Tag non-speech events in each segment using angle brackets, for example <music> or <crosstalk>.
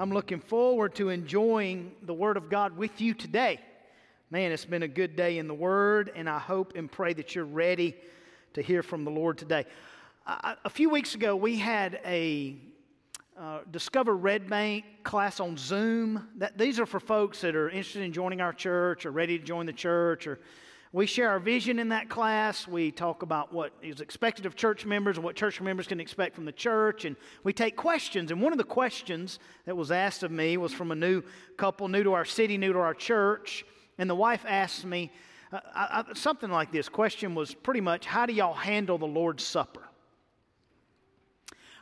I'm looking forward to enjoying the Word of God with you today. Man, it's been a good day in the Word, and I hope and pray that you're ready to hear from the Lord today. A few weeks ago, we had a uh, Discover Red Bank class on Zoom. That, these are for folks that are interested in joining our church or ready to join the church or we share our vision in that class. We talk about what is expected of church members and what church members can expect from the church. And we take questions. And one of the questions that was asked of me was from a new couple, new to our city, new to our church. And the wife asked me uh, I, something like this. Question was pretty much, How do y'all handle the Lord's Supper?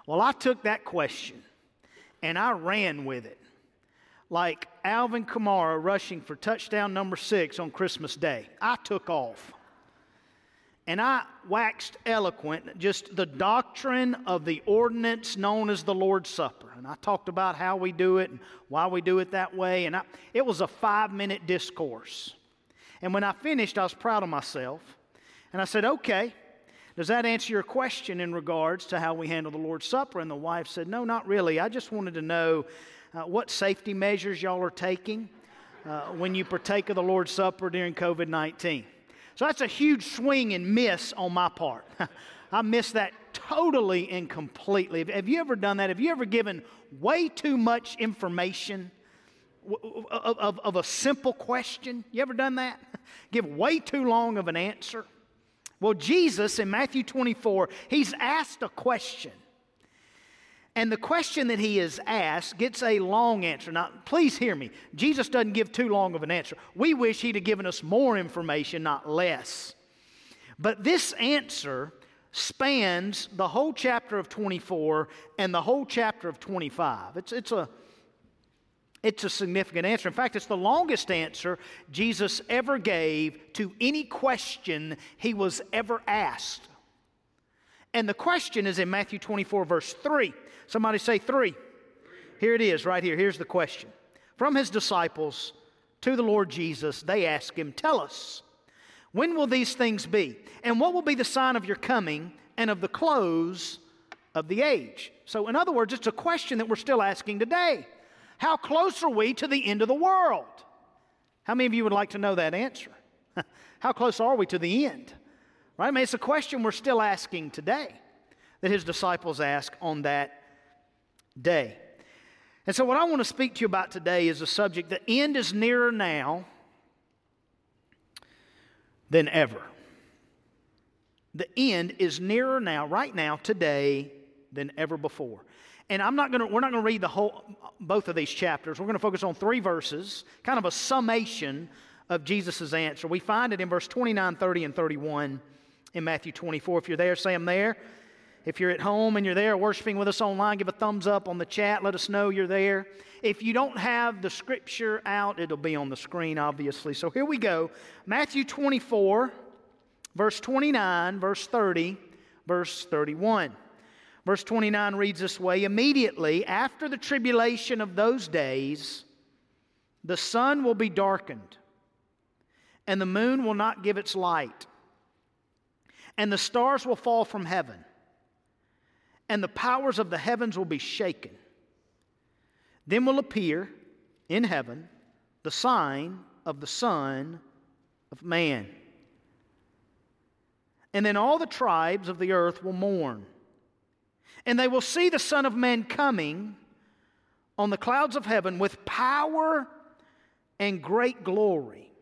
Well, I took that question and I ran with it like Alvin Kamara rushing for touchdown number six on Christmas Day. I took off. And I waxed eloquent, just the doctrine of the ordinance known as the Lord's Supper. And I talked about how we do it and why we do it that way. And I, it was a five minute discourse. And when I finished, I was proud of myself. And I said, okay, does that answer your question in regards to how we handle the Lord's Supper? And the wife said, no, not really. I just wanted to know uh, what safety measures y'all are taking uh, when you partake of the Lord's Supper during COVID 19. So that's a huge swing and miss on my part. <laughs> I missed that totally and completely. Have you ever done that? Have you ever given way too much information of, of, of, a simple question? You ever done that? <laughs> Give way too long of an answer? Well, Jesus in Matthew 24, he's asked a question. And the question that he is asked gets a long answer. Now, please hear me. Jesus doesn't give too long of an answer. We wish he'd have given us more information, not less. But this answer spans the whole chapter of 24 and the whole chapter of 25. It's, it's, a, it's a significant answer. In fact, it's the longest answer Jesus ever gave to any question he was ever asked. And the question is in Matthew 24, verse 3. Somebody say three. Here it is, right here. Here's the question. From his disciples to the Lord Jesus, they ask him, Tell us, when will these things be? And what will be the sign of your coming and of the close of the age? So, in other words, it's a question that we're still asking today. How close are we to the end of the world? How many of you would like to know that answer? <laughs> How close are we to the end? Right? I mean, it's a question we're still asking today that his disciples ask on that day. And so, what I want to speak to you about today is a subject the end is nearer now than ever. The end is nearer now, right now, today, than ever before. And I'm not going to, we're not going to read the whole, both of these chapters. We're going to focus on three verses, kind of a summation of Jesus' answer. We find it in verse 29, 30, and 31 in Matthew 24. If you're there, say I'm there. If you're at home and you're there worshiping with us online, give a thumbs up on the chat. Let us know you're there. If you don't have the scripture out, it'll be on the screen, obviously. So here we go Matthew 24, verse 29, verse 30, verse 31. Verse 29 reads this way Immediately after the tribulation of those days, the sun will be darkened, and the moon will not give its light, and the stars will fall from heaven and the powers of the heavens will be shaken. Then will appear in heaven the sign of the Son of Man. And then all the tribes of the earth will mourn. And they will see the Son of Man coming on the clouds of heaven with power and great glory.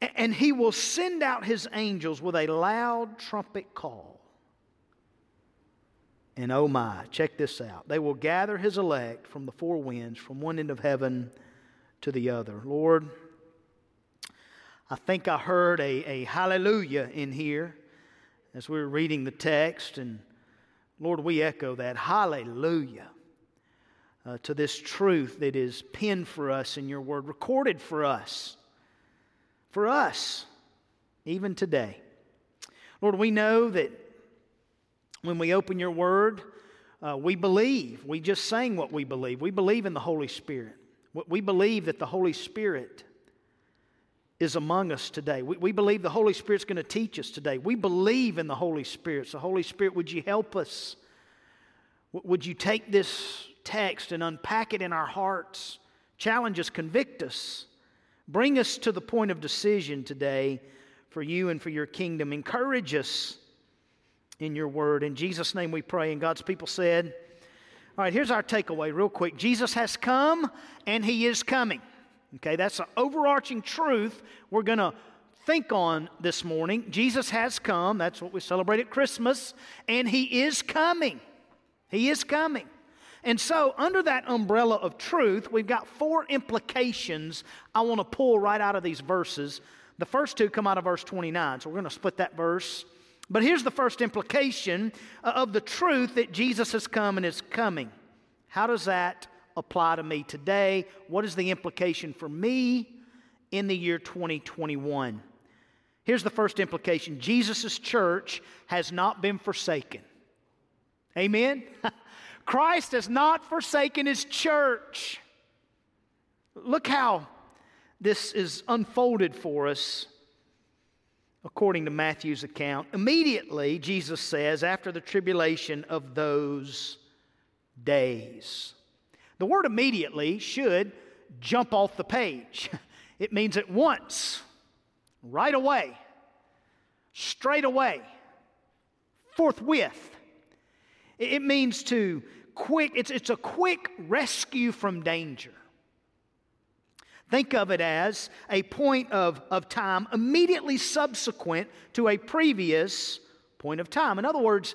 And he will send out his angels with a loud trumpet call and oh my, check this out. They will gather his elect from the four winds, from one end of heaven to the other. Lord, I think I heard a, a hallelujah in here as we were reading the text. And Lord, we echo that hallelujah uh, to this truth that is penned for us in your word, recorded for us, for us, even today. Lord, we know that when we open your word, uh, we believe. We just sang what we believe. We believe in the Holy Spirit. We believe that the Holy Spirit is among us today. We, we believe the Holy Spirit's going to teach us today. We believe in the Holy Spirit. So, Holy Spirit, would you help us? would you take this text and unpack it in our hearts, challenge us, convict us, bring us to the point of decision today for you and for your kingdom. Encourage us in your word. In Jesus' name we pray. And God's people said, All right, here's our takeaway, real quick Jesus has come and he is coming. Okay, that's an overarching truth we're going to think on this morning. Jesus has come. That's what we celebrate at Christmas. And he is coming. He is coming. And so, under that umbrella of truth, we've got four implications I want to pull right out of these verses. The first two come out of verse 29, so we're going to split that verse. But here's the first implication uh, of the truth that Jesus has come and is coming. How does that apply to me today? What is the implication for me in the year 2021? Here's the first implication Jesus' church has not been forsaken. Amen? <laughs> Christ has not forsaken his church. Look how this is unfolded for us according to Matthew's account. Immediately, Jesus says, after the tribulation of those days. The word immediately should jump off the page. <laughs> It means at once, right away, straight away, forthwith. It means to quick, it's, it's a quick rescue from danger. Think of it as a point of, of time immediately subsequent to a previous point of time. In other words,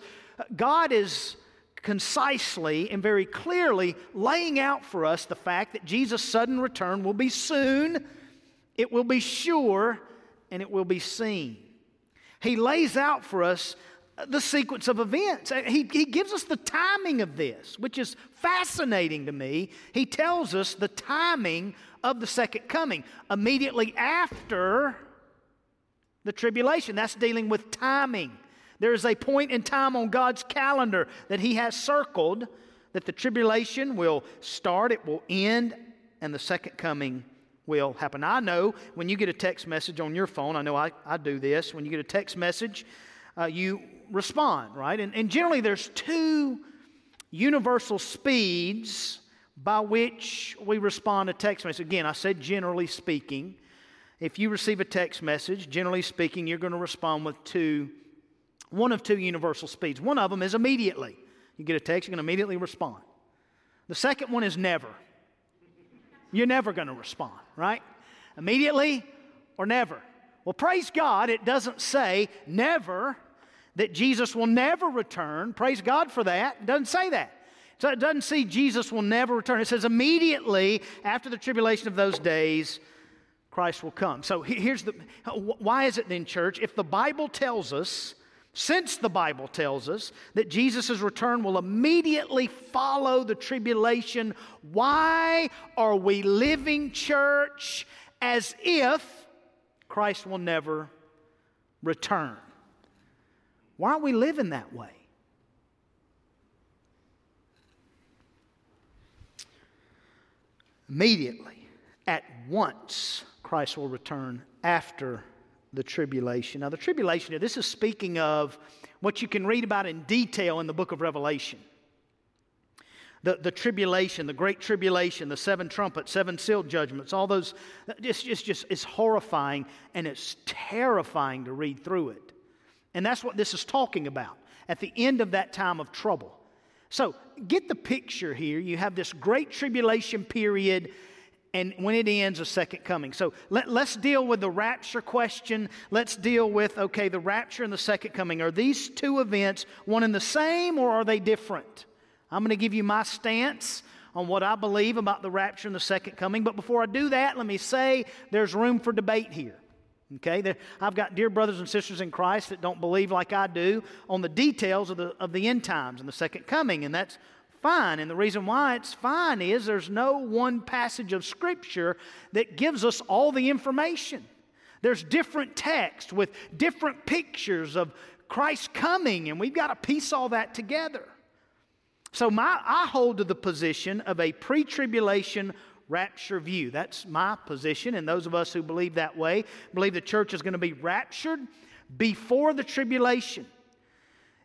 God is concisely and very clearly laying out for us the fact that Jesus' sudden return will be soon, it will be sure, and it will be seen. He lays out for us the sequence of events. He, he gives us the timing of this, which is fascinating to me. He tells us the timing of the second coming immediately after the tribulation. That's dealing with timing. There is a point in time on God's calendar that He has circled that the tribulation will start, it will end, and the second coming will happen. I know when you get a text message on your phone, I know I, I do this. When you get a text message, uh, you respond, right? And, and generally, there's two universal speeds by which we respond to text message. Again, I said generally speaking. If you receive a text message, generally speaking, you're going to respond with two, one of two universal speeds. One of them is immediately. You get a text, you're going to immediately respond. The second one is never. You're never going to respond, right? Immediately or never. Well, praise God, it doesn't say never that Jesus will never return. Praise God for that. It doesn't say that. So it doesn't say Jesus will never return. It says immediately after the tribulation of those days, Christ will come. So here's the why is it then, church? If the Bible tells us, since the Bible tells us that Jesus' return will immediately follow the tribulation, why are we living, church, as if Christ will never return? Why aren't we living that way? Immediately, at once, Christ will return after the tribulation. Now, the tribulation, this is speaking of what you can read about in detail in the book of Revelation. The, the tribulation, the great tribulation, the seven trumpets, seven sealed judgments, all those, it's just, just it's horrifying and it's terrifying to read through it. And that's what this is talking about at the end of that time of trouble. So get the picture here. You have this great tribulation period, and when it ends, a second coming. So let, us deal with the rapture question. Let's deal with, okay, the rapture and the second coming. Are these two events one and the same, or are they different? I'm going to give you my stance on what I believe about the rapture and the second coming. But before I do that, let me say there's room for debate here. Okay, I've got dear brothers and sisters in Christ that don't believe like I do on the details of the, of the end times and the second coming, and that's fine. And the reason why it's fine is there's no one passage of Scripture that gives us all the information. There's different texts with different pictures of Christ coming, and we've got to piece all that together. So my, I hold to the position of a pre tribulation rapture view. That's my position, and those of us who believe that way believe the church is going to be raptured before the tribulation.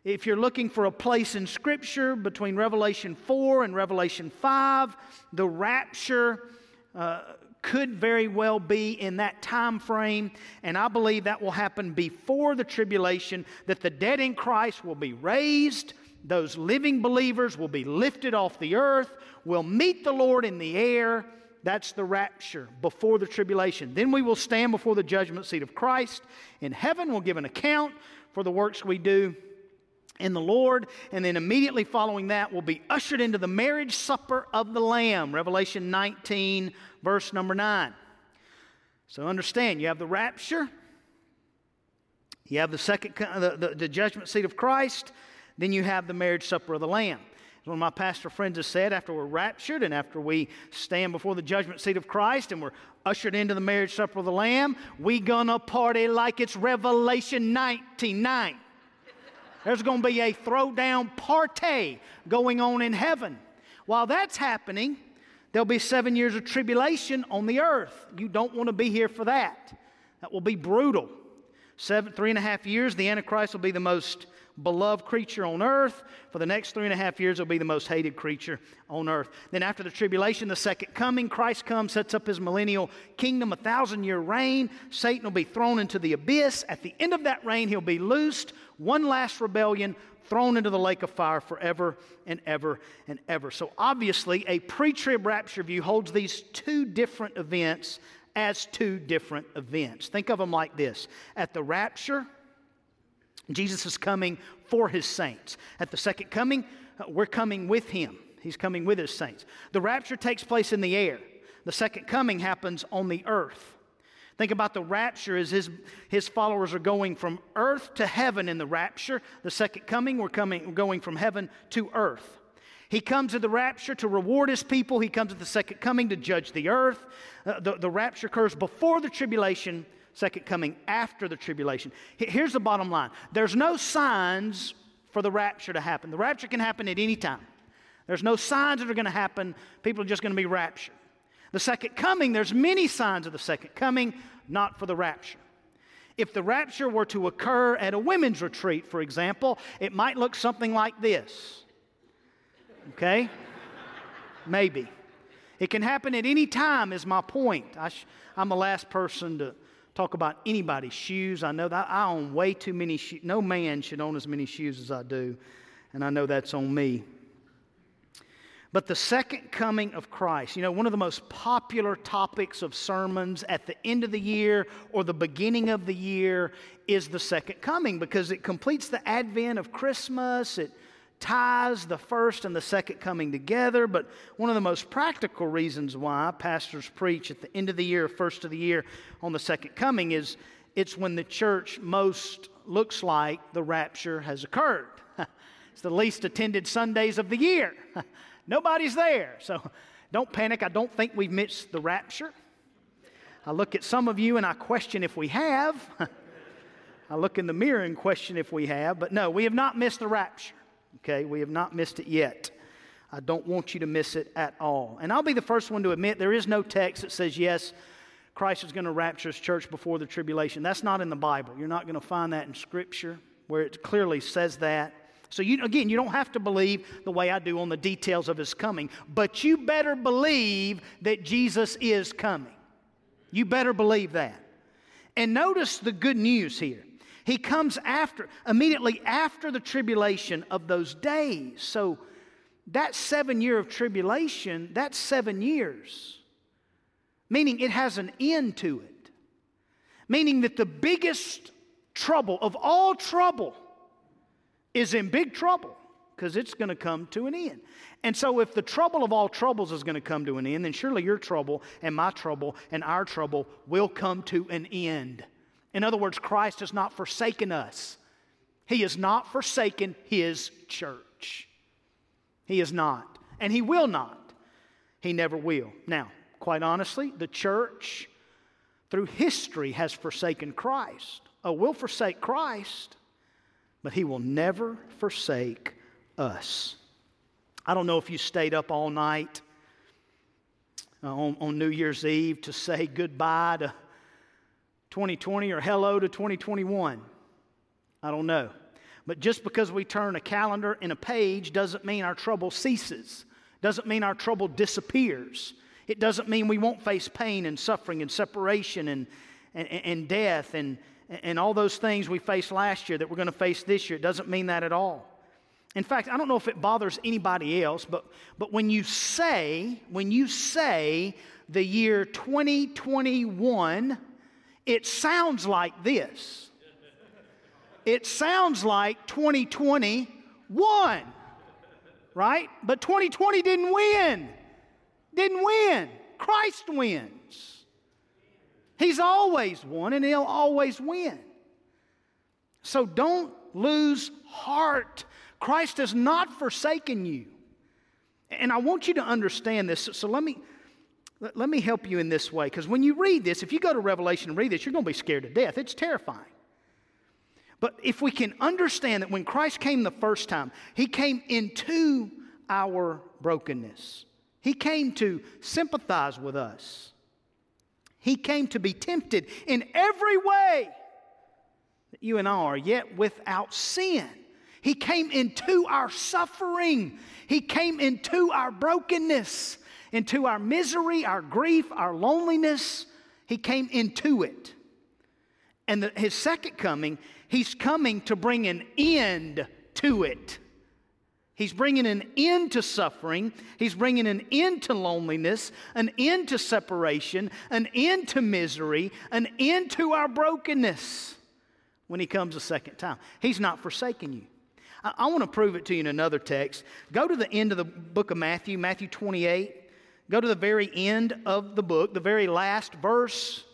If you're looking for a place in Scripture between Revelation 4 and Revelation 5, the rapture uh, could very well be in that time frame, and I believe that will happen before the tribulation, that the dead in Christ will be raised, those living believers will be lifted off the earth, will meet the Lord in the air. That's the rapture before the tribulation. Then we will stand before the judgment seat of Christ. In heaven, we'll give an account for the works we do in the Lord, and then immediately following that, we'll be ushered into the marriage supper of the Lamb, Revelation 19, verse number 9. So understand, you have the rapture, you have the second, the, the, the judgment seat of Christ, then you have the marriage supper of the Lamb. As one of my pastor friends has said, after we're raptured and after we stand before the judgment seat of Christ and we're ushered into the marriage supper of the Lamb, we gonna party like it's Revelation 19 there's to be a throwdown party going on in heaven. While that's happening, there'll be seven years of tribulation on the earth. You don't want to be here for that. That will be brutal. Seven, three and a half years, the Antichrist will be the most beloved creature on earth. For the next three and a half years, he'll be the most hated creature on earth. Then, after the tribulation, the second coming, Christ comes, sets up his millennial kingdom, a thousand year reign. Satan will be thrown into the abyss. At the end of that reign, he'll be loosed. One last rebellion, thrown into the lake of fire forever and ever and ever. So, obviously, a pre trib rapture view holds these two different events as two different events. Think of them like this at the rapture, Jesus is coming for his saints. At the second coming, uh, we're coming with him. He's coming with his saints. The rapture takes place in the air. The second coming happens on the earth. Think about the rapture as his, his followers are going from earth to heaven in the rapture. The second coming, we're, coming, we're going from heaven to earth. He comes at the rapture to reward his people. He comes at the second coming to judge the earth. Uh, the, the rapture occurs before the tribulation second coming after the tribulation. Here's the bottom line there's no signs for the rapture to happen. The rapture can happen at any time. There's no signs that are going to happen. People are just going to be raptured. The second coming, there's many signs of the second coming, not for the rapture. If the rapture were to occur at a women's retreat, for example, it might look something like this. Okay? Maybe. It can happen at any time, is my point. I am the last person to talk about anybody's shoes. I know that I own way too many shoes. No man should own as many shoes as I do, and I know that's on me. But the second coming of Christ, you know, one of the most popular topics of sermons at the end of the year or the beginning of the year is the second coming because it completes the advent of Christmas. It ties the first and the second coming together. But one of the most practical reasons why pastors preach at the end of the year, first of the year, on the second coming is it's when the church most looks like the rapture has occurred. <laughs> it's the least attended Sundays of the year. <laughs> Nobody's there. So don't panic. I don't think we've missed the rapture. I look at some of you and I question if we have. <laughs> I look in the mirror and question if we have, but no, we have not missed the rapture. Okay, we have not missed it yet. I don't want you to miss it at all. And I'll be the first one to admit there is no text that says, yes, Christ is going to rapture his church before the tribulation. That's not in the Bible. You're not going to find that in Scripture where it clearly says that. So, you, again, you don't have to believe the way I do on the details of his coming, but you better believe that Jesus is coming. You better believe that. And notice the good news here. He comes after, immediately after the tribulation of those days. So that seven year of tribulation, that's seven years. Meaning it has an end to it. Meaning that the biggest trouble of all trouble is in big trouble because it's going to come to an end. And so, if the trouble of all troubles is going to come to an end, then surely your trouble and my trouble and our trouble will come to an end. In other words, Christ has not forsaken us. He has not forsaken His church. He is not. And He will not. He never will. Now, quite honestly, the church through history has forsaken Christ. Oh, we'll forsake Christ, but He will never forsake us. I don't know if you stayed up all night uh, on, on New Year's Eve to say goodbye to 2020 or hello to 2021. I don't know. But just because we turn a calendar in a page doesn't mean our trouble ceases, doesn't mean our trouble disappears. It doesn't mean we won't face pain and suffering and separation and, and, and death and, and all those things we faced last year that we're going to face this year. It doesn't mean that at all. In fact, I don't know if it bothers anybody else, but, but when you say, when you say the year 2021, it sounds like this. It sounds like 2021, right? But 2020 didn't win. Didn't win. Christ wins. He's always won and he'll always win. So don't lose heart. Christ has not forsaken you. And I want you to understand this. So let me let me help you in this way because when you read this, if you go to Revelation and read this, you're going to be scared to death. It's terrifying. But if we can understand that when Christ came the first time, he came into our brokenness. He came to sympathize with us. He came to be tempted in every way that you and I are, yet without sin. He came into our suffering. He came into our brokenness, into our misery, our grief, our loneliness. He came into it. And the, his second coming, he's coming to bring an end to it. He's bringing an end to suffering. He's bringing an end to loneliness, an end to separation, an end to misery, an end to our brokenness when He comes a second time. He's not forsaking you. I, I want to prove it to you in another text. Go to the end of the book of Matthew, Matthew 28. Go to the very end of the book, the very last verse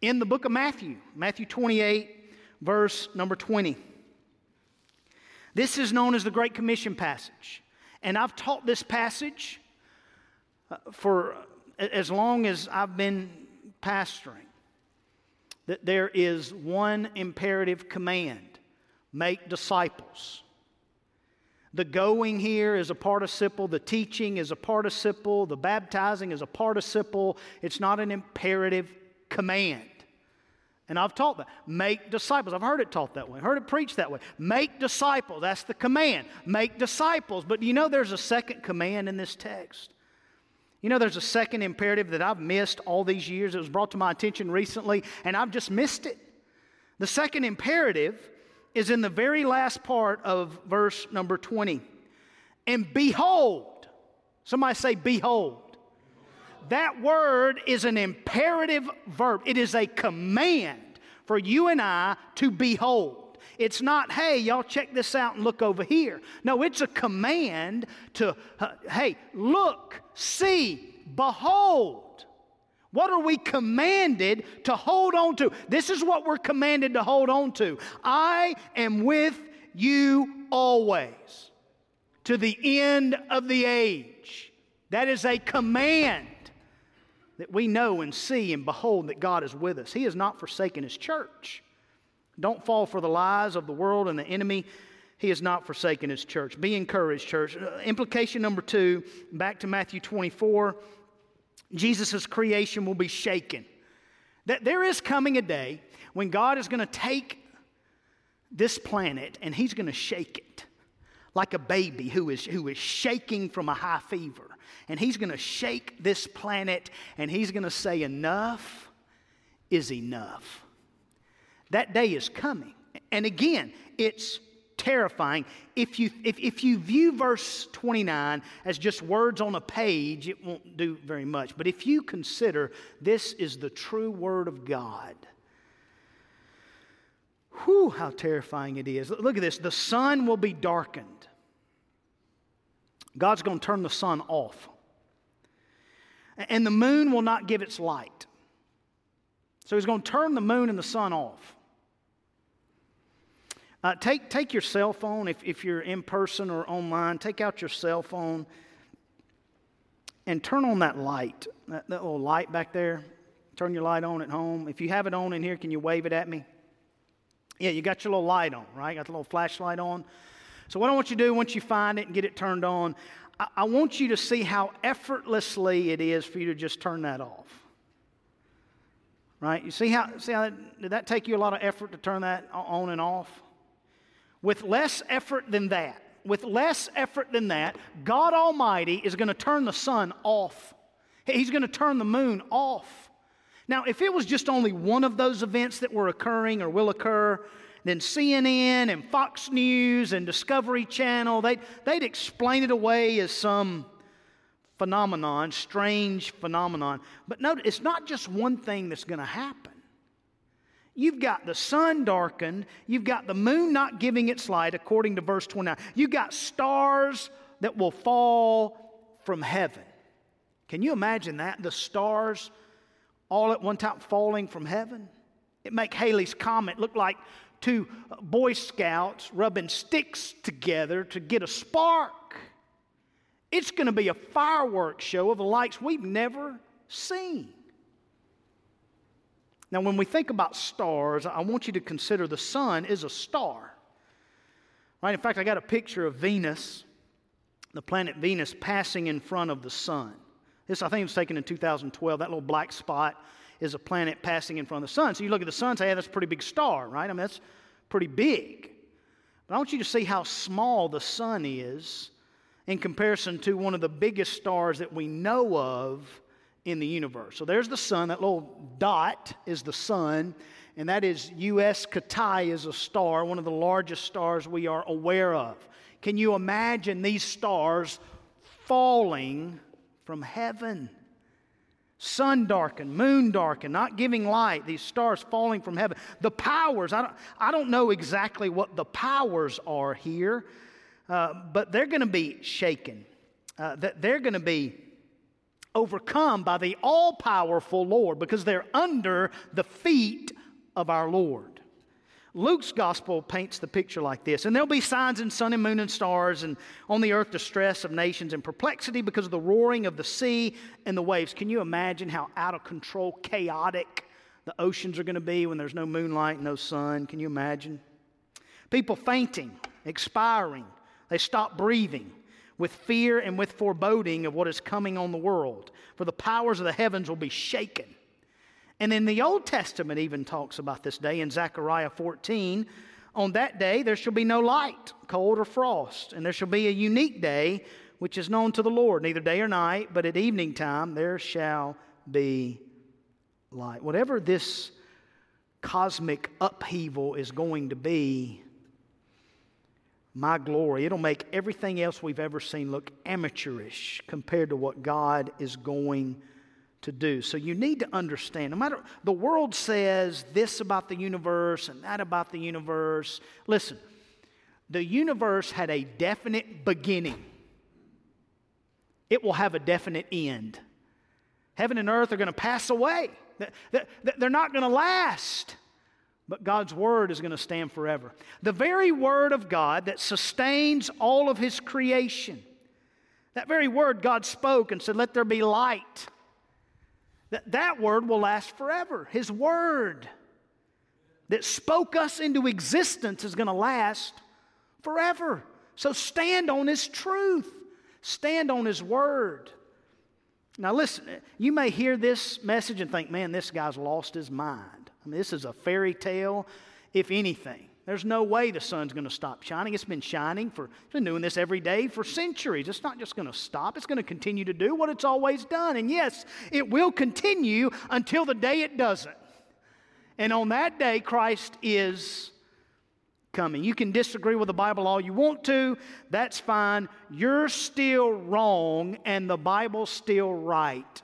in the book of Matthew, Matthew 28, verse number 20. This is known as the Great Commission passage. And I've taught this passage uh, for as long as I've been pastoring. That there is one imperative command make disciples. The going here is a participle, the teaching is a participle, the baptizing is a participle. It's not an imperative command. And I've taught that. Make disciples. I've heard it taught that way, heard it preached that way. Make disciples. That's the command. Make disciples. But you know there's a second command in this text? You know there's a second imperative that I've missed all these years. It was brought to my attention recently, and I've just missed it. The second imperative is in the very last part of verse number 20. And behold, somebody say, behold. That word is an imperative verb, it is a command for you and I to behold. It's not, hey, y'all check this out and look over here. No, it's a command to, uh, hey, look, see, behold. What are we commanded to hold on to? This is what we're commanded to hold on to. I am with you always to the end of the age. That is a command that we know and see and behold that God is with us. He has not forsaken His church. Don't fall for the lies of the world and the enemy. He has not forsaken His church. Be encouraged, church. Uh, implication number two, back to Matthew 24 Jesus' creation will be shaken. That there is coming a day when God is going to take this planet and He's going to shake it like a baby who is, who is shaking from a high fever and he's going to shake this planet and he's going to say, Enough is enough. That day is coming. And again, it's terrifying. If you, if, if you view verse 29 as just words on a page, it won't do very much. But if you consider this is the true Word of God, whew, how terrifying it is. Look at this the sun will be darkened. God's going to turn the sun off and the moon will not give its light. So he's going to turn the moon and the sun off. Uh, take, take your cell phone, if, if you're in person or online, take out your cell phone and turn on that light, that, that little light back there. Turn your light on at home. If you have it on in here, can you wave it at me? Yeah, you got your little light on, right? Got the little flashlight on. So, what I want you to do once you find it and get it turned on, I, I want you to see how effortlessly it is for you to just turn that off. Right? You see how, see how that, did that take you a lot of effort to turn that on and off? With less effort than that, with less effort than that, God Almighty is going to turn the sun off. He's going to turn the moon off. Now, if it was just only one of those events that were occurring or will occur, then CNN and Fox News and Discovery Channel, they'd, they'd explain it away as some phenomenon, strange phenomenon. But note, it's not just one thing that's going to happen. You've got the sun darkened, you've got the moon not giving its light, according to verse 29. You've got stars that will fall from heaven. Can you imagine that? The stars all at one time falling from heaven? It make Halley's Comet look like two Boy Scouts rubbing sticks together to get a spark. It's going to be a fireworks show of the likes we've never seen. Now, when we think about stars, I want you to consider the sun is a star. Right? In fact, I got a picture of Venus, the planet Venus, passing in front of the sun. This, I think, was taken in 2012. That little black spot is a planet passing in front of the sun. So you look at the sun and say, yeah, that's a pretty big star, right? I mean, that's pretty big. But I want you to see how small the sun is in comparison to one of the biggest stars that we know of in the universe. So there's the sun. That little dot is the sun. And that is UY Scuti is a star, one of the largest stars we are aware of. Can you imagine these stars falling from heaven? sun darkened, moon darkened, not giving light, these stars falling from heaven. The powers, I don't, I don't know exactly what the powers are here, uh, but they're going to be shaken. Uh, they're going to be overcome by the all powerful Lord because they're under the feet of our Lord. Luke's gospel paints the picture like this And there'll be signs in sun and moon and stars, and on the earth distress of nations and perplexity because of the roaring of the sea and the waves. Can you imagine how out of control, chaotic the oceans are going to be when there's no moonlight, no sun? Can you imagine? People fainting, expiring, they stop breathing with fear and with foreboding of what is coming on the world, for the powers of the heavens will be shaken. And in the Old Testament, even talks about this day in Zechariah 14. On that day, there shall be no light, cold, or frost, and there shall be a unique day which is known to the Lord, neither day or night, but at evening time there shall be light. Whatever this cosmic upheaval is going to be, my glory, it'll make everything else we've ever seen look amateurish compared to what God is going to do. So you need to understand, no matter the world says this about the universe and that about the universe. Listen, the universe had a definite beginning. It will have a definite end. Heaven and earth are going to pass away. They're not going to last. But God's word is going to stand forever. The very word of God that sustains all of his creation. That very word God spoke and said, Let there be light. That, that word will last forever. His word that spoke us into existence is going to last forever. So stand on His truth, stand on His word. Now, listen, you may hear this message and think, man, this guy's lost his mind. I mean, this is a fairy tale, if anything. There's no way the sun's going to stop shining. It's been shining for, it's been doing this every day for centuries. It's not just going to stop, it's going to continue to do what it's always done. And yes, it will continue until the day it doesn't. And on that day, Christ is coming. You can disagree with the Bible all you want to, that's fine. You're still wrong, and the Bible's still right.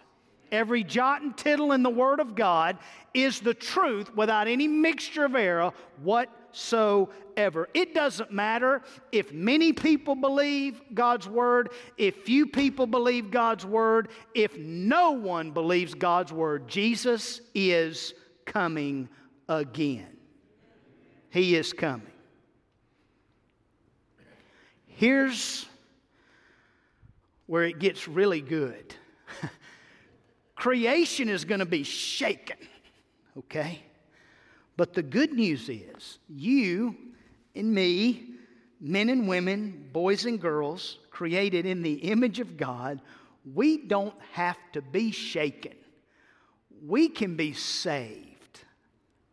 Every jot and tittle in the Word of God is the truth without any mixture of error. Whatsoever. It doesn't matter if many people believe God's word, if few people believe God's word, if no one believes God's word. Jesus is coming again. He is coming. Here's where it gets really good. <laughs> Creation is going to be shaken, okay? But the good news is, you and me, men and women, boys and girls, created in the image of God, we don't have to be shaken. We can be saved.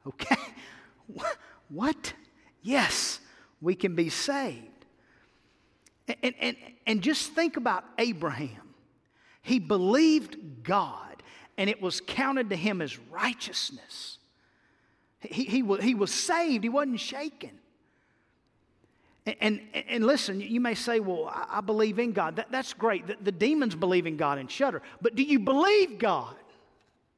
Okay? <laughs> What? Yes, we can be saved. And, and, and just think about Abraham. He believed God, and it was counted to him as righteousness. He, he, he was saved, he wasn't shaken. And, and, and, listen, you may say, Well, I, believe in God. That, that's great. The, the, demons believe in God and shudder. But do you believe God?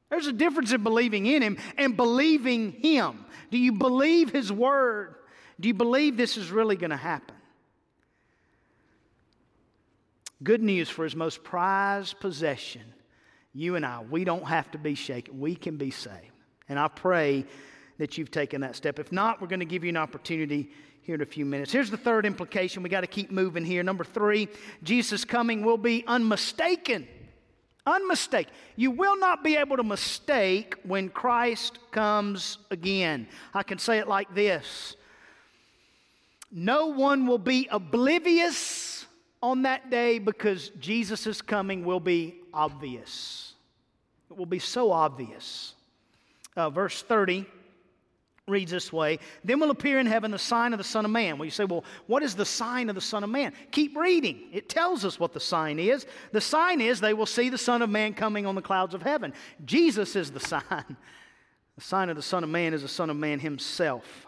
There's a difference in believing in Him and believing Him. Do you believe His Word? Do you believe this is really going to happen? Good news for His most prized possession. You and I, we don't have to be shaken. We can be saved. And I pray that you've taken that step. If not, we're going to give you an opportunity here in a few minutes. Here's the third implication. We got to keep moving here. Number three, Jesus' coming will be unmistaken. Unmistaken. You will not be able to mistake when Christ comes again. I can say it like this No one will be oblivious on that day because Jesus' coming will be obvious. It will be so obvious. Uh, verse 30 reads this way Then will appear in heaven the sign of the Son of Man. Well, you say, Well, what is the sign of the Son of Man? Keep reading. It tells us what the sign is. The sign is they will see the Son of Man coming on the clouds of heaven. Jesus is the <laughs> sign. The sign of the Son of Man is the Son of Man himself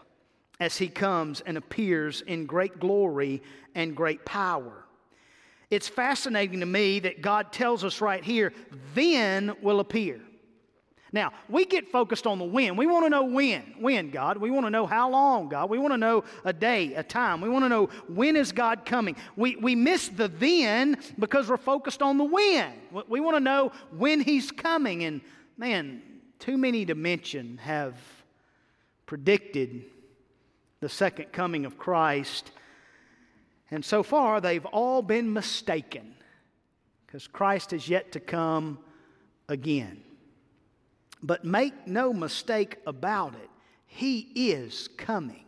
as he comes and appears in great glory and great power. It's fascinating to me that God tells us right here, then will appear. Now, we get focused on the when. We want to know when. When, God? We want to know how long, God. We want to know a day, a time. We want to know when is God coming. We, we miss the then because we're focused on the when. We want to know when He's coming. And man, too many dimensions have predicted the second coming of Christ. And so far, they've all been mistaken because Christ is yet to come again. But make no mistake about it, he is coming.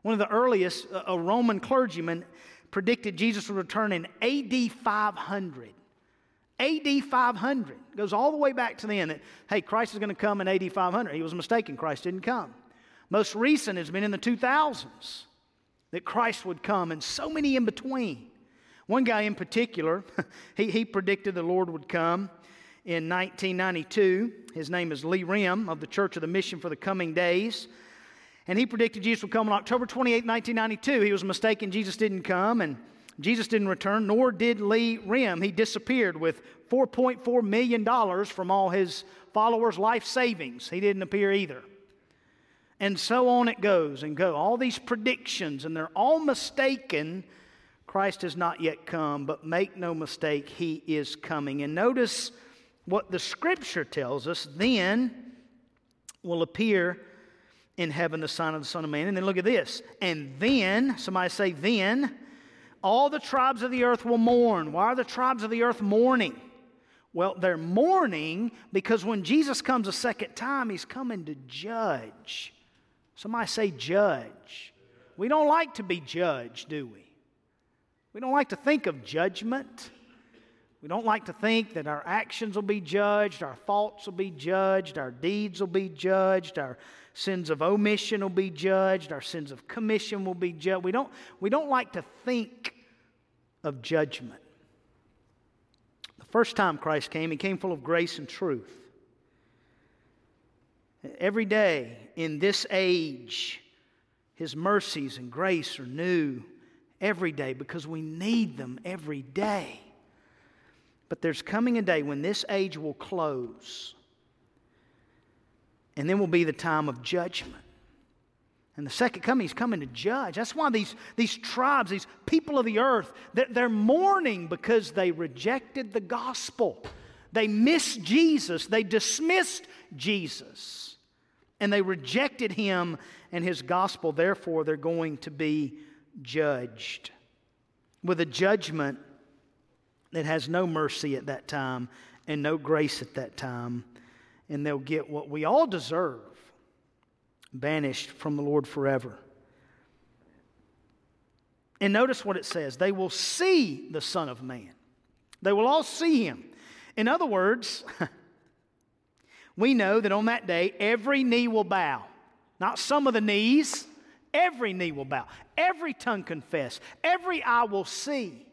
One of the earliest, a Roman clergyman, predicted Jesus would return in AD 500. AD 500 goes all the way back to the end that, hey, Christ is going to come in AD 500. He was mistaken, Christ didn't come. Most recent has been in the 2000s that Christ would come, and so many in between. One guy in particular, <laughs> he, he predicted the Lord would come in 1992. His name is Lee Rim of the Church of the Mission for the Coming Days. And he predicted Jesus would come on October 28, 1992. He was mistaken. Jesus didn't come, and Jesus didn't return, nor did Lee Rim. He disappeared with $4.4 million from all his followers' life savings. He didn't appear either. And so on it goes and go. All these predictions, and they're all mistaken. Christ has not yet come, but make no mistake, he is coming. And notice what the scripture tells us, then will appear in heaven the sign of the Son of Man. And then look at this. And then, somebody say, then, all the tribes of the earth will mourn. Why are the tribes of the earth mourning? Well, they're mourning because when Jesus comes a second time, he's coming to judge. Somebody say, judge. We don't like to be judged, do we? We don't like to think of judgment. We don't like to think that our actions will be judged, our thoughts will be judged, our deeds will be judged, our sins of omission will be judged, our sins of commission will be judged. We don't, we don't like to think of judgment. The first time Christ came, he came full of grace and truth. Every day in this age, his mercies and grace are new every day because we need them every day. But there's coming a day when this age will close, and then will be the time of judgment. And the second coming, is coming to judge. That's why these, these tribes, these people of the earth, they're, they're mourning because they rejected the gospel. They missed Jesus. They dismissed Jesus. And they rejected him and his gospel. Therefore, they're going to be judged with a judgment that has no mercy at that time and no grace at that time. And they'll get what we all deserve banished from the Lord forever. And notice what it says they will see the Son of Man, they will all see him. In other words, <laughs> we know that on that day, every knee will bow. Not some of the knees, every knee will bow, every tongue confess, every eye will see.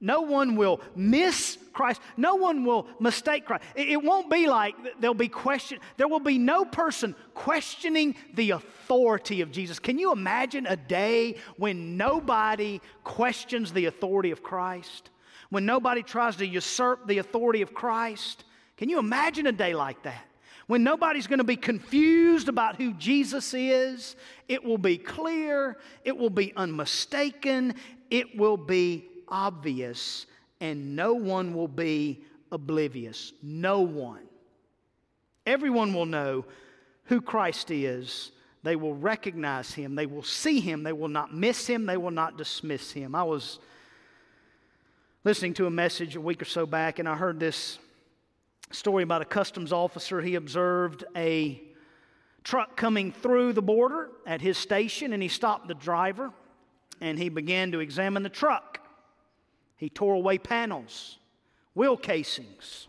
No one will miss Christ. No one will mistake Christ. It, won't be like there'll be question. There will be no person questioning the authority of Jesus. Can you imagine a day when nobody questions the authority of Christ? When nobody tries to usurp the authority of Christ? Can you imagine a day like that? When nobody's going to be confused about who Jesus is, it will be clear, it will be unmistaken, it will be obvious, and no one will be oblivious. No one. Everyone will know who Christ is. They will recognize him. They will see him. They will not miss him. They will not dismiss him. I was listening to a message a week or so back, and I heard this story about a customs officer. He observed a truck coming through the border at his station, and he stopped the driver and he began to examine the truck. He tore away panels, wheel casings.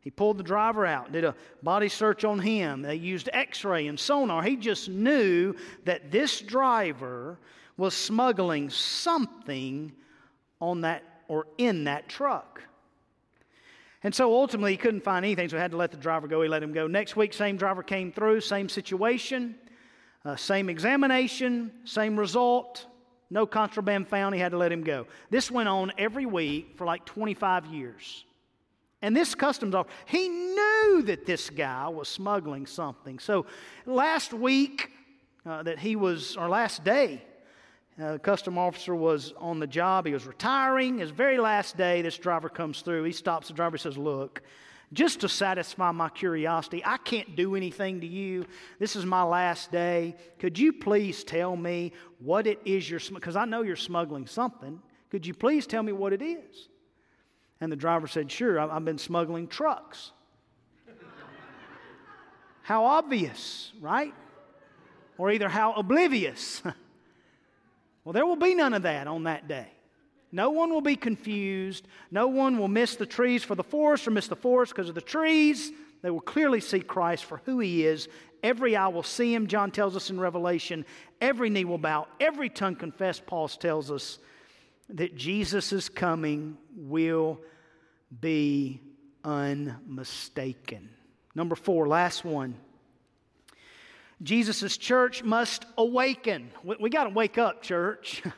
He pulled the driver out, did a body search on him. They used x ray and sonar. He just knew that this driver was smuggling something on that or in that truck. And so ultimately, he couldn't find anything, so he had to let the driver go. He let him go. Next week, same driver came through, same situation, uh, same examination, same result. No contraband found. He had to let him go. This went on every week for like 25 years. And this customs officer, he knew that this guy was smuggling something. So last week uh, that he was, or last day, uh, the custom officer was on the job. He was retiring. His very last day, this driver comes through. He stops the driver. He says, Look, just to satisfy my curiosity, I can't do anything to you. This is my last day. Could you please tell me what it is you're smuggling? because I know you're smuggling something. Could you please tell me what it is? And the driver said, Sure, I've been smuggling trucks. <laughs> how obvious, right? Or either how oblivious. <laughs> well, there will be none of that on that day. No one will be confused. No one will miss the trees for the forest or miss the forest because of the trees. They will clearly see Christ for who he is. Every eye will see him, John tells us in Revelation. Every knee will bow, every tongue confess, Paul tells us, that Jesus' coming will be unmistaken. Number four, last one. Jesus' church must awaken. We, we got to wake up, church. <laughs>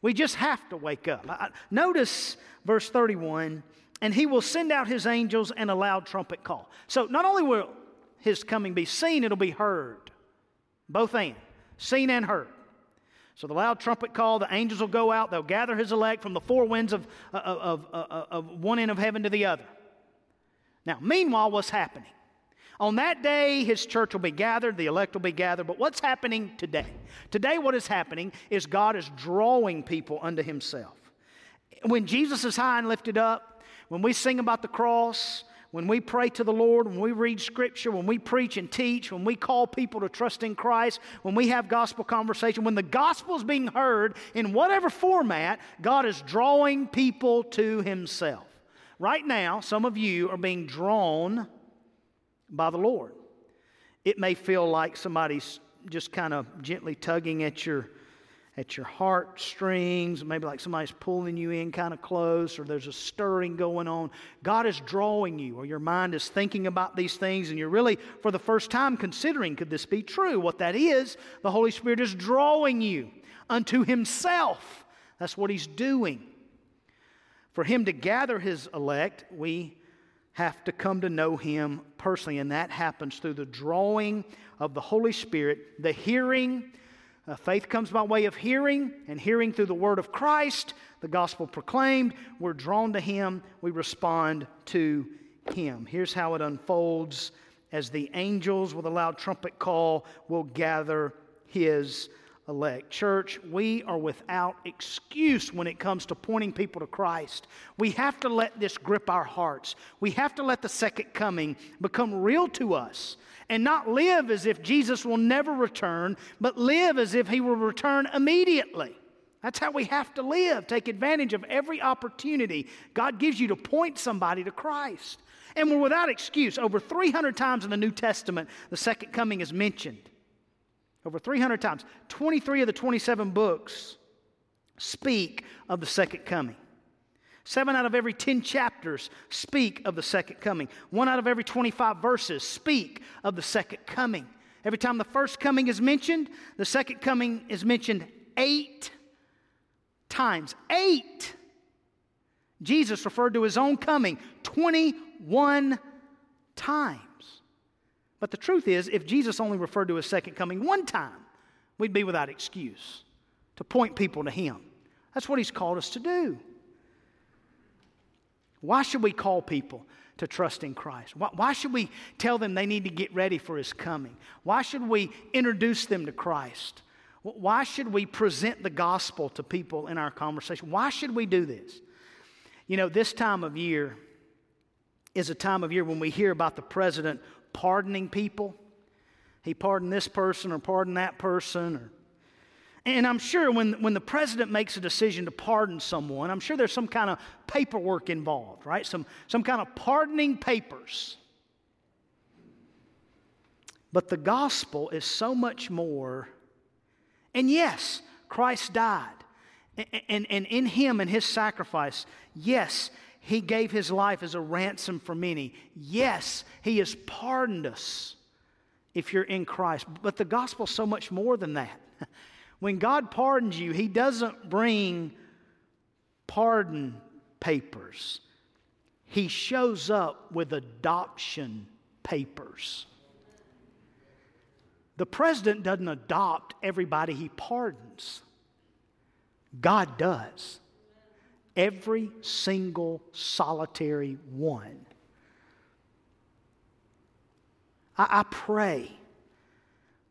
We just have to wake up. Notice verse 31 and he will send out his angels and a loud trumpet call. So not only will his coming be seen, it'll be heard. Both and. Seen and heard. So the loud trumpet call, the angels will go out, they'll gather his elect from the four winds of, of, of, of, one end of heaven to the other. Now, meanwhile, what's happening? On that day, his church will be gathered, the elect will be gathered. But what's happening today? Today, what is happening is God is drawing people unto himself. When Jesus is high and lifted up, when we sing about the cross, when we pray to the Lord, when we read Scripture, when we preach and teach, when we call people to trust in Christ, when we have gospel conversation, when the gospel is being heard in whatever format, God is drawing people to Himself. Right now, some of you are being drawn by the Lord. It may feel like somebody's just kind of gently tugging at your at your heartstrings, maybe like somebody's pulling you in kind of close, or there's a stirring going on. God is drawing you, or your mind is thinking about these things, and you're really, for the first time, considering could this be true? What that is, the Holy Spirit is drawing you unto Himself. That's what He's doing. For Him to gather His elect, we have to come to know Him personally, and that happens through the drawing of the Holy Spirit, the hearing. Uh, faith comes by way of hearing, and hearing through the word of Christ, the gospel proclaimed. We're drawn to Him, we respond to Him. Here's how it unfolds as the angels with a loud trumpet call will gather His elect. Church, we are without excuse when it comes to pointing people to Christ. We have to let this grip our hearts. We have to let the second coming become real to us and not live as if Jesus will never return, but live as if he will return immediately. That's how we have to live. Take advantage of every opportunity God gives you to point somebody to Christ. And we're without excuse. Over 300 times in the New Testament, the second coming is mentioned. Over 300 times. 23 of the 27 books speak of the second coming. Seven out of every 10 chapters speak of the second coming. One out of every 25 verses speak of the second coming. Every time the first coming is mentioned, the second coming is mentioned eight times. Eight! Jesus referred to his own coming 21 times. But the truth is, if Jesus only referred to his second coming one time, we'd be without excuse to point people to him. That's what he's called us to do. Why should we call people to trust in Christ? Why, why, should we tell them they need to get ready for His coming? Why should we introduce them to Christ? Why should we present the gospel to people in our conversation? Why should we do this? You know, this time of year is a time of year when we hear about the president pardoning people. He pardoned this person or pardoned that person or and I'm sure when, when the president makes a decision to pardon someone, I'm sure there's some kind of paperwork involved, right? Some, some kind of pardoning papers. But the gospel is so much more. And yes, Christ died. And, and, and in him and his sacrifice, yes, he gave his life as a ransom for many. Yes, he has pardoned us if you're in Christ. But the gospel's so much more than that. <laughs> When God pardons you, He doesn't bring pardon papers, He shows up with adoption papers. The president doesn't adopt everybody he pardons, God does. Every single solitary one. I, I pray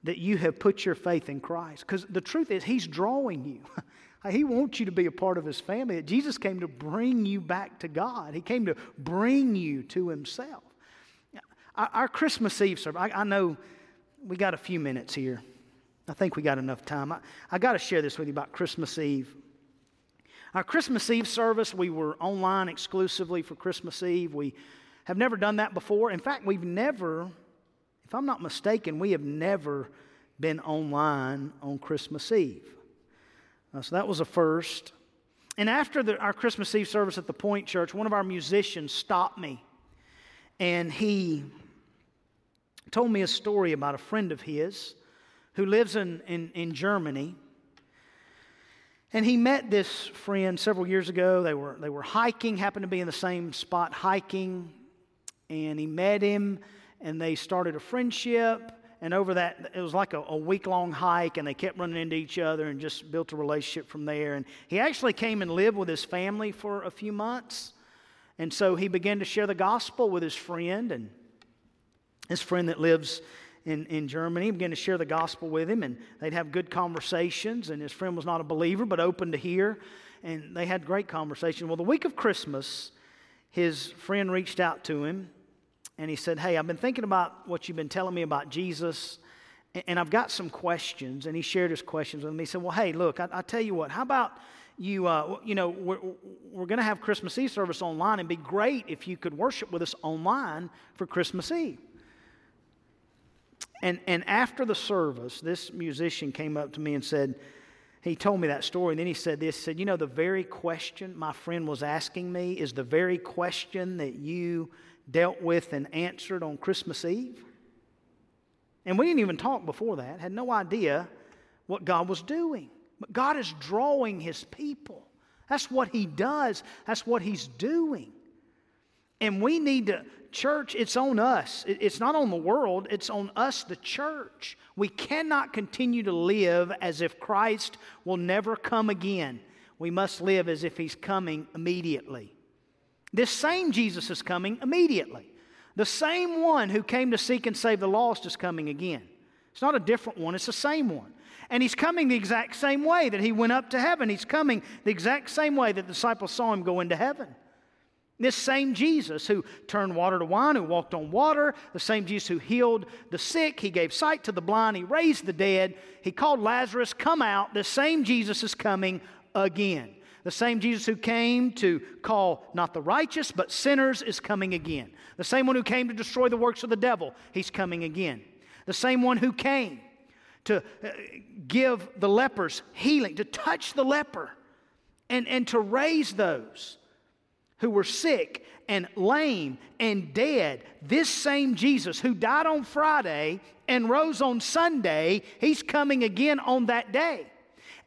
that you have put your faith in Christ. Because the truth is, He's drawing you. <laughs> he wants you to be a part of His family. Jesus came to bring you back to God, He came to bring you to Himself. Our, Christmas Eve service, I, I, know we got a few minutes here. I think we got enough time. I, I got to share this with you about Christmas Eve. Our Christmas Eve service, we were online exclusively for Christmas Eve. We have never done that before. In fact, we've never if I'm not mistaken, we have never been online on Christmas Eve. Uh, so that was a first. And after the, our Christmas Eve service at the Point Church, one of our musicians stopped me and he told me a story about a friend of his who lives in, in, in Germany. And he met this friend several years ago. They were, they were hiking, happened to be in the same spot hiking. And he met him and they started a friendship. And over that, it was like a, a week long hike, and they kept running into each other and just built a relationship from there. And he actually came and lived with his family for a few months. And so he began to share the gospel with his friend, and his friend that lives in, in Germany began to share the gospel with him, and they'd have good conversations. And his friend was not a believer, but open to hear. And they had great conversation. Well, the week of Christmas, his friend reached out to him and he said, Hey, I've been thinking about what you've been telling me about Jesus, and I've got some questions. And he shared his questions with me. He said, Well, hey, look, I, I tell you what, how about you, uh, you know, we're, we're going to have Christmas Eve service online, and be great if you could worship with us online for Christmas Eve. And, and after the service, this musician came up to me and said, he told me that story, and then he said this. He said, You know, the very question my friend was asking me is the very question that you dealt with and answered on Christmas Eve. And we didn't even talk before that, had no idea what God was doing. But God is drawing His people. That's what He does, that's what He's doing. And we need to, church, it's on us. It's not on the world, it's on us, the church. We cannot continue to live as if Christ will never come again. We must live as if He's coming immediately. This same Jesus is coming immediately. The same one who came to seek and save the lost is coming again. It's not a different one, it's the same one. And he's coming the exact same way that he went up to heaven. He's coming the exact same way that the disciples saw him go into heaven. This same Jesus who turned water to wine, who walked on water, the same Jesus who healed the sick, he gave sight to the blind, he raised the dead, he called Lazarus, come out. The same Jesus is coming again. The same Jesus who came to call not the righteous, but sinners is coming again. The same one who came to destroy the works of the devil, he's coming again. The same one who came to uh, give the lepers healing, to touch the leper, and, and to raise those who were sick and lame and dead. This same Jesus who died on Friday and rose on Sunday, he's coming again on that day.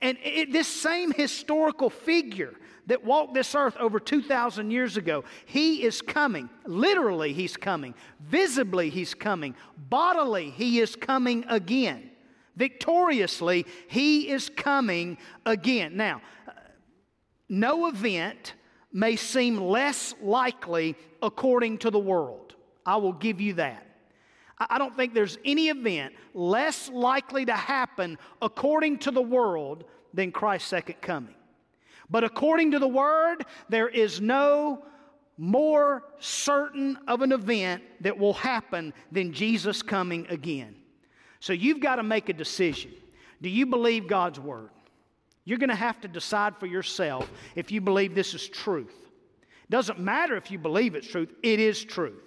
And it, this same historical figure that walked this earth over 2,000 years ago, he is coming. Literally, he's coming. Visibly, he's coming. Bodily, he is coming again. Victoriously, he is coming again. Now, uh, no event may seem less likely according to the world. I will give you that. I don't think there's any event less likely to happen according to the world than Christ's second coming. But according to the Word, there is no more certain of an event that will happen than Jesus coming again. So you've got to make a decision. Do you believe God's Word? You're going to have to decide for yourself if you believe this is truth. Doesn't matter if you believe it's truth, it is truth.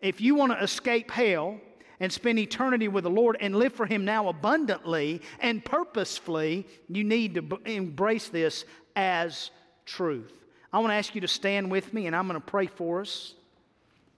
If you want to escape hell and spend eternity with the Lord and live for Him now abundantly and purposefully, you need to embrace this as truth. I want to ask you to stand with me and I'm going to pray for us.